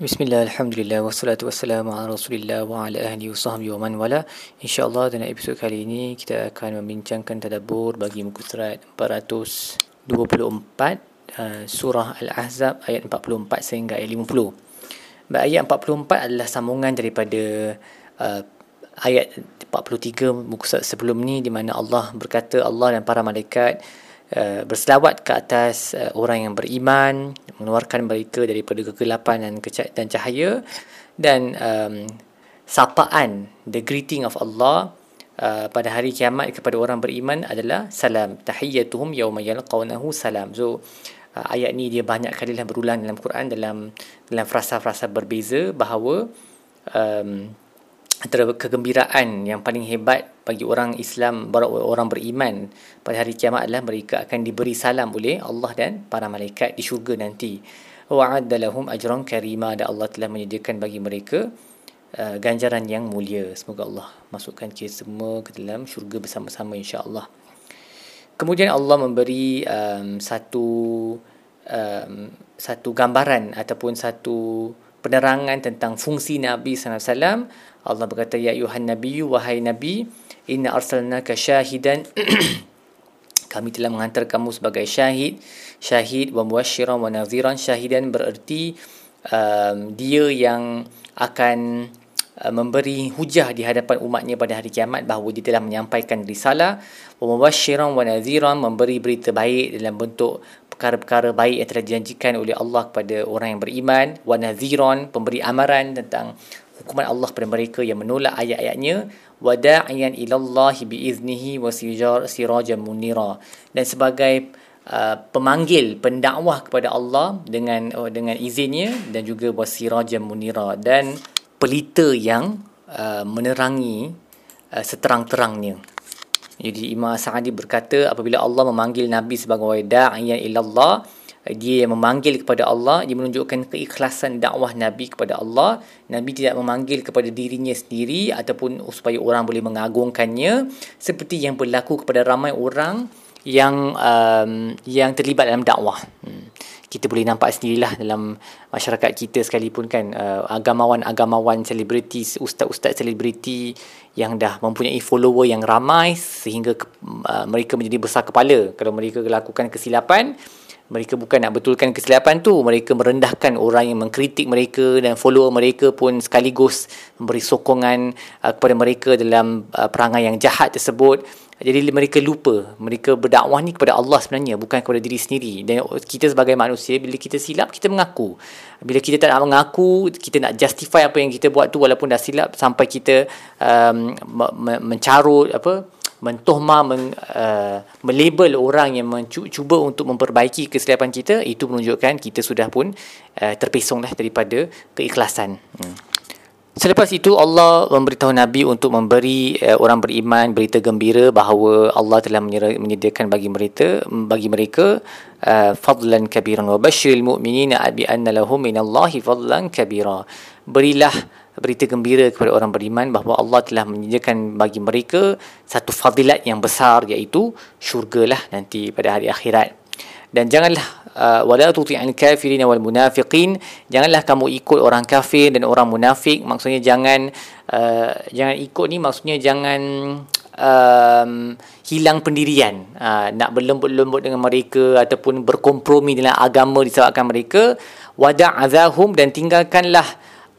Bismillah, Alhamdulillah, wassalatu wassalamu ala rasulillah wa ala ahli wa sahbihi wa man wala. InsyaAllah dalam episod kali ini kita akan membincangkan tadabur bagi muka surat 424 uh, Surah Al-Ahzab ayat 44 sehingga ayat 50 Baik, Ayat 44 adalah sambungan daripada uh, ayat 43 muka surat sebelum ni di mana Allah berkata Allah dan para malaikat Uh, berselawat ke atas uh, orang yang beriman mengeluarkan mereka daripada kegelapan dan dan cahaya dan um, sapaan the greeting of Allah uh, pada hari kiamat kepada orang beriman adalah salam tahiyyatuhum yawma yalqawnahu salam. So uh, ayat ni dia banyak kali lah berulang dalam Quran dalam dalam frasa-frasa berbeza bahawa um, antara kegembiraan yang paling hebat bagi orang Islam orang beriman pada hari kiamat adalah mereka akan diberi salam oleh Allah dan para malaikat di syurga nanti. Wa'adda lahum ajran karima dan Allah telah menyediakan bagi mereka uh, ganjaran yang mulia. Semoga Allah masukkan kita semua ke dalam syurga bersama-sama insya-Allah. Kemudian Allah memberi um, satu um, satu gambaran ataupun satu penerangan tentang fungsi Nabi sallallahu alaihi wasallam Allah berkata ya ayuhan nabiyyu wahai nabi inna arsalnaka syahidan. Kami telah menghantar kamu sebagai syahid. Syahid wa mubasysyiran wa nadhiran. Syahidan bererti um, dia yang akan uh, memberi hujah di hadapan umatnya pada hari kiamat bahawa dia telah menyampaikan risalah. Wa mubasysyiran wa nadhiran memberi berita baik dalam bentuk perkara-perkara baik yang telah dijanjikan oleh Allah kepada orang yang beriman. Wa nadhiran pemberi amaran tentang hukuman Allah kepada mereka yang menolak ayat-ayatnya wada'iyan ilallahi biiznihi wa sirajan munira. Dan sebagai uh, pemanggil pendakwah kepada Allah dengan uh, dengan izinnya dan juga wasirajan munira. Dan pelita yang uh, menerangi uh, seterang-terangnya. Jadi Imam Sa'adi berkata apabila Allah memanggil Nabi sebagai da'iyan ilallah dia memanggil kepada Allah dia menunjukkan keikhlasan dakwah Nabi kepada Allah. Nabi tidak memanggil kepada dirinya sendiri ataupun supaya orang boleh mengagungkannya. Seperti yang berlaku kepada ramai orang yang um, yang terlibat dalam dakwah. Hmm. kita boleh nampak sendirilah dalam masyarakat kita sekalipun kan uh, agamawan-agamawan selebriti ustaz-ustaz selebriti yang dah mempunyai follower yang ramai sehingga uh, mereka menjadi besar kepala. Kalau mereka lakukan kesilapan mereka bukan nak betulkan kesilapan tu. Mereka merendahkan orang yang mengkritik mereka dan follower mereka pun sekaligus memberi sokongan uh, kepada mereka dalam uh, perangai yang jahat tersebut. Jadi mereka lupa mereka berdakwah ni kepada Allah sebenarnya bukan kepada diri sendiri. Dan kita sebagai manusia bila kita silap kita mengaku. Bila kita tak nak mengaku kita nak justify apa yang kita buat tu walaupun dah silap sampai kita um, mencarut apa mentohma men, uh, melabel orang yang mencuba untuk memperbaiki kesilapan kita itu menunjukkan kita sudah pun uh, terpesonglah daripada keikhlasan hmm. Selepas itu Allah memberitahu Nabi untuk memberi uh, orang beriman berita gembira bahawa Allah telah menyediakan bagi mereka bagi mereka uh, fadlan kabiran wa basyiril mu'minina bi anna lahum minallahi fadlan kabira. Berilah berita gembira kepada orang beriman bahawa Allah telah menyediakan bagi mereka satu fadilat yang besar iaitu syurga lah nanti pada hari akhirat. Dan janganlah uh, wala tuti'an kafirin wal munafiqin janganlah kamu ikut orang kafir dan orang munafik. Maksudnya jangan uh, jangan ikut ni maksudnya jangan um, hilang pendirian uh, nak berlembut-lembut dengan mereka ataupun berkompromi dengan agama disebabkan mereka. Wada'azahum dan tinggalkanlah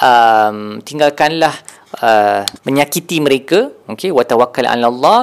um, tinggalkanlah uh, menyakiti mereka okey wa tawakkal 'ala Allah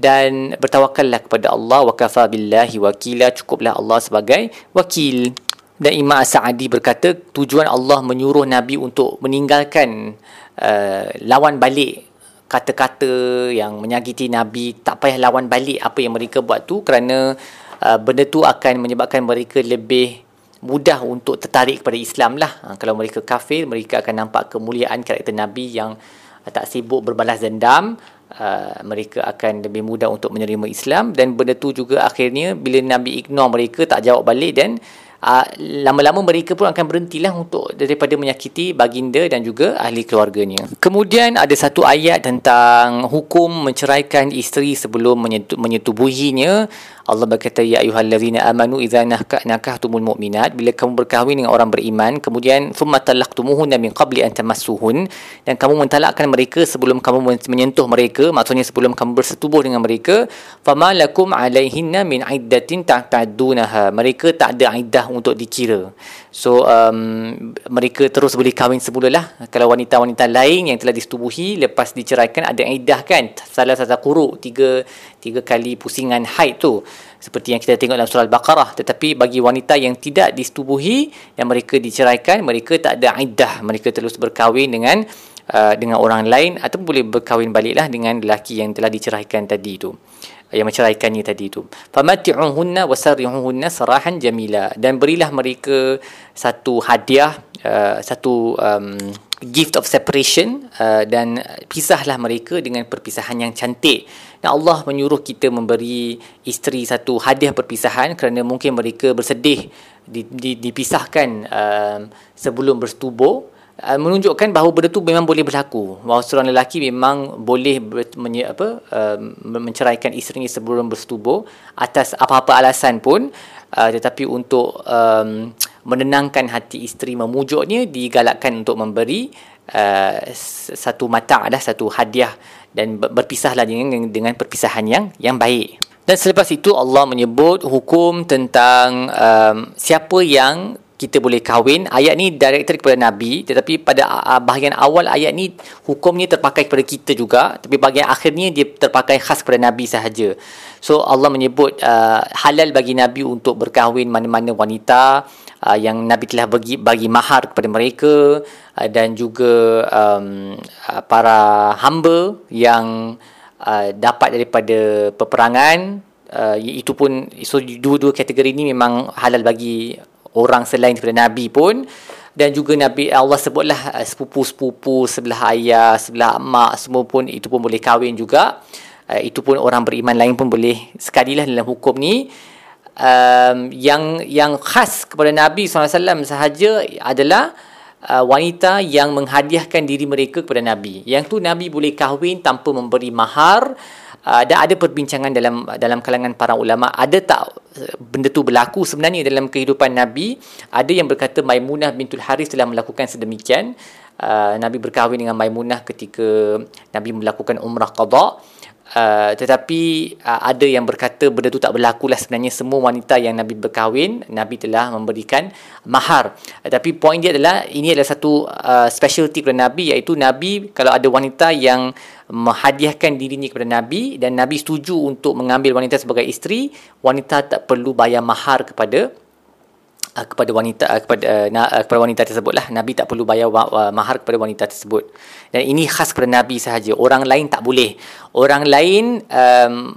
dan bertawakallah kepada Allah wa kafa billahi wakila cukuplah Allah sebagai wakil. Dan Imam Sa'adi berkata tujuan Allah menyuruh Nabi untuk meninggalkan uh, lawan balik kata-kata yang menyakiti Nabi tak payah lawan balik apa yang mereka buat tu kerana uh, benda tu akan menyebabkan mereka lebih mudah untuk tertarik kepada Islam lah. Ha, kalau mereka kafir, mereka akan nampak kemuliaan karakter Nabi yang uh, tak sibuk berbalas dendam. Uh, mereka akan lebih mudah untuk menerima Islam dan benda tu juga akhirnya bila Nabi ignore mereka tak jawab balik dan uh, lama-lama mereka pun akan berhentilah untuk daripada menyakiti baginda dan juga ahli keluarganya. Kemudian ada satu ayat tentang hukum menceraikan isteri sebelum menyetubuhinya. Allah berkata ya ayyuhallazina amanu idza nakahtumul mu'minat bila kamu berkahwin dengan orang beriman kemudian thumma talaqtumuhunna min qabli an tamassuhun dan kamu mentalakkan mereka sebelum kamu menyentuh mereka maksudnya sebelum kamu bersetubuh dengan mereka fama lakum alaihinna min iddatin ta'tadunaha mereka tak ada iddah untuk dikira. So um, mereka terus boleh kahwin semula lah kalau wanita-wanita lain yang telah disetubuhi lepas diceraikan ada iddah kan salah satu kuruk tiga tiga kali pusingan haid tu. Seperti yang kita tengok dalam surah Al-Baqarah. Tetapi bagi wanita yang tidak disetubuhi yang mereka diceraikan mereka tak ada iddah mereka terus berkahwin dengan uh, dengan orang lain atau boleh berkahwin baliklah dengan lelaki yang telah diceraikan tadi tu yang menceraikannya tadi tu. Famati'uhunna wasarrihuhunna sarahan jamila. Dan berilah mereka satu hadiah uh, satu um, gift of separation uh, dan pisahlah mereka dengan perpisahan yang cantik. Dan Allah menyuruh kita memberi isteri satu hadiah perpisahan kerana mungkin mereka bersedih dipisahkan uh, sebelum bersetubuh uh, menunjukkan bahawa benda tu memang boleh berlaku. Bahawa seorang lelaki memang boleh ber, menye, apa, uh, menceraikan isterinya sebelum bersetubuh atas apa-apa alasan pun uh, tetapi untuk um, menenangkan hati isteri memujuknya digalakkan untuk memberi uh, satu mata ada satu hadiah dan berpisahlah dengan dengan perpisahan yang yang baik. Dan selepas itu Allah menyebut hukum tentang um, siapa yang kita boleh kahwin. Ayat ni directed kepada Nabi tetapi pada bahagian awal ayat ni hukumnya terpakai kepada kita juga tapi bahagian akhirnya dia terpakai khas kepada Nabi sahaja. So Allah menyebut uh, halal bagi Nabi untuk berkahwin mana-mana wanita uh, yang Nabi telah bagi bagi mahar kepada mereka uh, dan juga um, uh, para hamba yang uh, dapat daripada peperangan uh, itu pun so dua-dua kategori ini memang halal bagi orang selain daripada Nabi pun dan juga Nabi Allah sebutlah uh, sepupu-sepupu sebelah ayah, sebelah mak semua pun itu pun boleh kahwin juga. Uh, itu pun orang beriman lain pun boleh sekadilah dalam hukum ni. Um, yang yang khas kepada Nabi SAW sahaja adalah uh, wanita yang menghadiahkan diri mereka kepada Nabi. Yang tu Nabi boleh kahwin tanpa memberi mahar. Uh, dan ada perbincangan dalam dalam kalangan para ulama ada tak uh, benda tu berlaku sebenarnya dalam kehidupan Nabi? Ada yang berkata Maimunah bintul Haris telah melakukan sedemikian. Uh, Nabi berkahwin dengan Maimunah ketika Nabi melakukan umrah qada Uh, tetapi uh, ada yang berkata benda tu tak berlaku lah. Sebenarnya semua wanita yang Nabi berkahwin Nabi telah memberikan mahar. Uh, tapi poin dia adalah ini adalah satu uh, specialty kepada Nabi iaitu Nabi kalau ada wanita yang menghadiahkan dirinya kepada Nabi dan Nabi setuju untuk mengambil wanita sebagai isteri wanita tak perlu bayar mahar kepada uh, kepada wanita uh, kepada uh, uh, kepada wanita tersebut lah. Nabi tak perlu bayar uh, mahar kepada wanita tersebut. Dan ini khas kepada Nabi sahaja. Orang lain tak boleh. Orang lain um,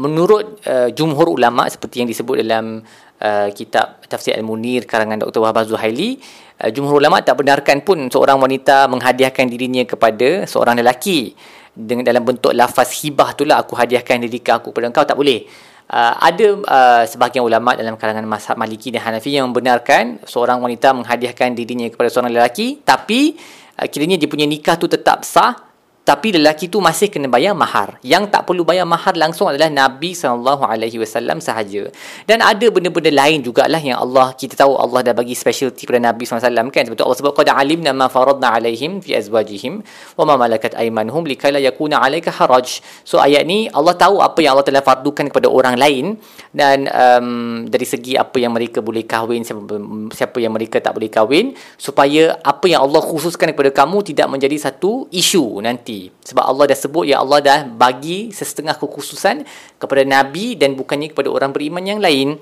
menurut uh, jumhur ulama seperti yang disebut dalam uh, kitab tafsir al-munir karangan Dr. Wahbah Zuhaili uh, jumhur ulama tak benarkan pun seorang wanita menghadiahkan dirinya kepada seorang lelaki. Dengan dalam bentuk lafaz hibah itulah aku hadiahkan diri aku kepada engkau tak boleh uh, ada uh, sebahagian ulama dalam kalangan mazhab Maliki dan Hanafi yang membenarkan seorang wanita menghadiahkan dirinya kepada seorang lelaki tapi uh, kiranya dia punya nikah tu tetap sah tapi lelaki tu masih kena bayar mahar. Yang tak perlu bayar mahar langsung adalah Nabi SAW sahaja. Dan ada benda-benda lain jugalah yang Allah, kita tahu Allah dah bagi specialty kepada Nabi SAW kan. Sebab tu Allah sebut, Qad alimna ma faradna alaihim fi azwajihim wa ma malakat aimanuhum likala yakuna alaika haraj. So ayat ni Allah tahu apa yang Allah telah fardukan kepada orang lain dan um, dari segi apa yang mereka boleh kahwin, siapa, siapa yang mereka tak boleh kahwin supaya apa yang Allah khususkan kepada kamu tidak menjadi satu isu nanti sebab Allah dah sebut ya Allah dah bagi setengah kekhususan kepada Nabi dan bukannya kepada orang beriman yang lain.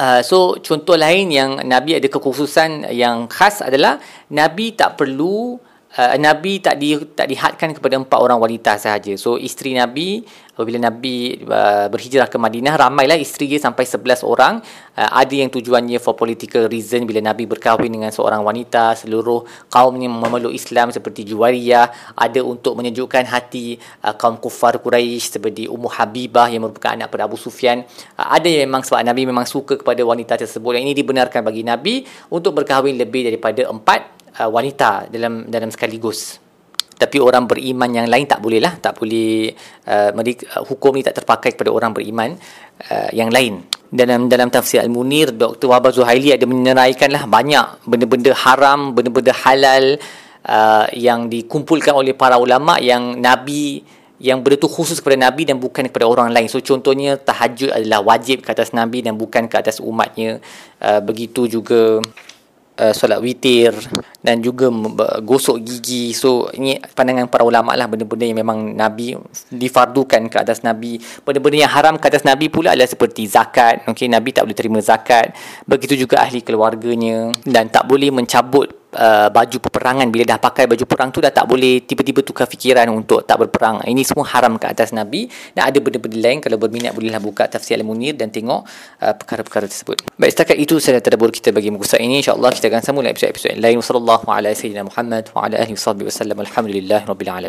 Uh, so contoh lain yang Nabi ada kekhususan yang khas adalah Nabi tak perlu uh, Nabi tak di tak dihadkan kepada empat orang wanita sahaja. So isteri Nabi apabila Nabi uh, berhijrah ke Madinah ramailah isteri dia sampai 11 orang. Uh, ada yang tujuannya for political reason bila Nabi berkahwin dengan seorang wanita seluruh kaumnya memeluk Islam seperti Juwariyah, ada untuk menyejukkan hati uh, kaum kufar Quraisy seperti Ummu Habibah yang merupakan anak pada Abu Sufyan. Uh, ada yang memang sebab Nabi memang suka kepada wanita tersebut. Yang ini dibenarkan bagi Nabi untuk berkahwin lebih daripada empat uh, wanita dalam dalam sekaligus tapi orang beriman yang lain tak boleh lah tak boleh uh, uh, hukum ni tak terpakai kepada orang beriman uh, yang lain dalam dalam tafsir Al-Munir Dr. Wahbah Zuhaili ada menyeraikan lah banyak benda-benda haram benda-benda halal uh, yang dikumpulkan oleh para ulama yang Nabi yang benda tu khusus kepada Nabi dan bukan kepada orang lain. So contohnya tahajud adalah wajib ke atas Nabi dan bukan ke atas umatnya. Uh, begitu juga uh, solat witir dan juga gosok gigi. So ini pandangan para ulama lah benda-benda yang memang Nabi difardukan ke atas Nabi. Benda-benda yang haram ke atas Nabi pula adalah seperti zakat. Okay, Nabi tak boleh terima zakat. Begitu juga ahli keluarganya dan tak boleh mencabut Uh, baju peperangan bila dah pakai baju perang tu dah tak boleh tiba-tiba tukar fikiran untuk tak berperang. Ini semua haram ke atas Nabi. Dan ada benda-benda lain kalau berminat bolehlah buka tafsir Al-Munir dan tengok uh, perkara-perkara tersebut. Baik setakat itu saya dah kita bagi muka ini. insyaAllah kita akan sambung episod-episod lain. Wassalamualaikum warahmatullahi wabarakatuh. Muhammad wa ala alihi wa sallam. Alhamdulillah rabbil alamin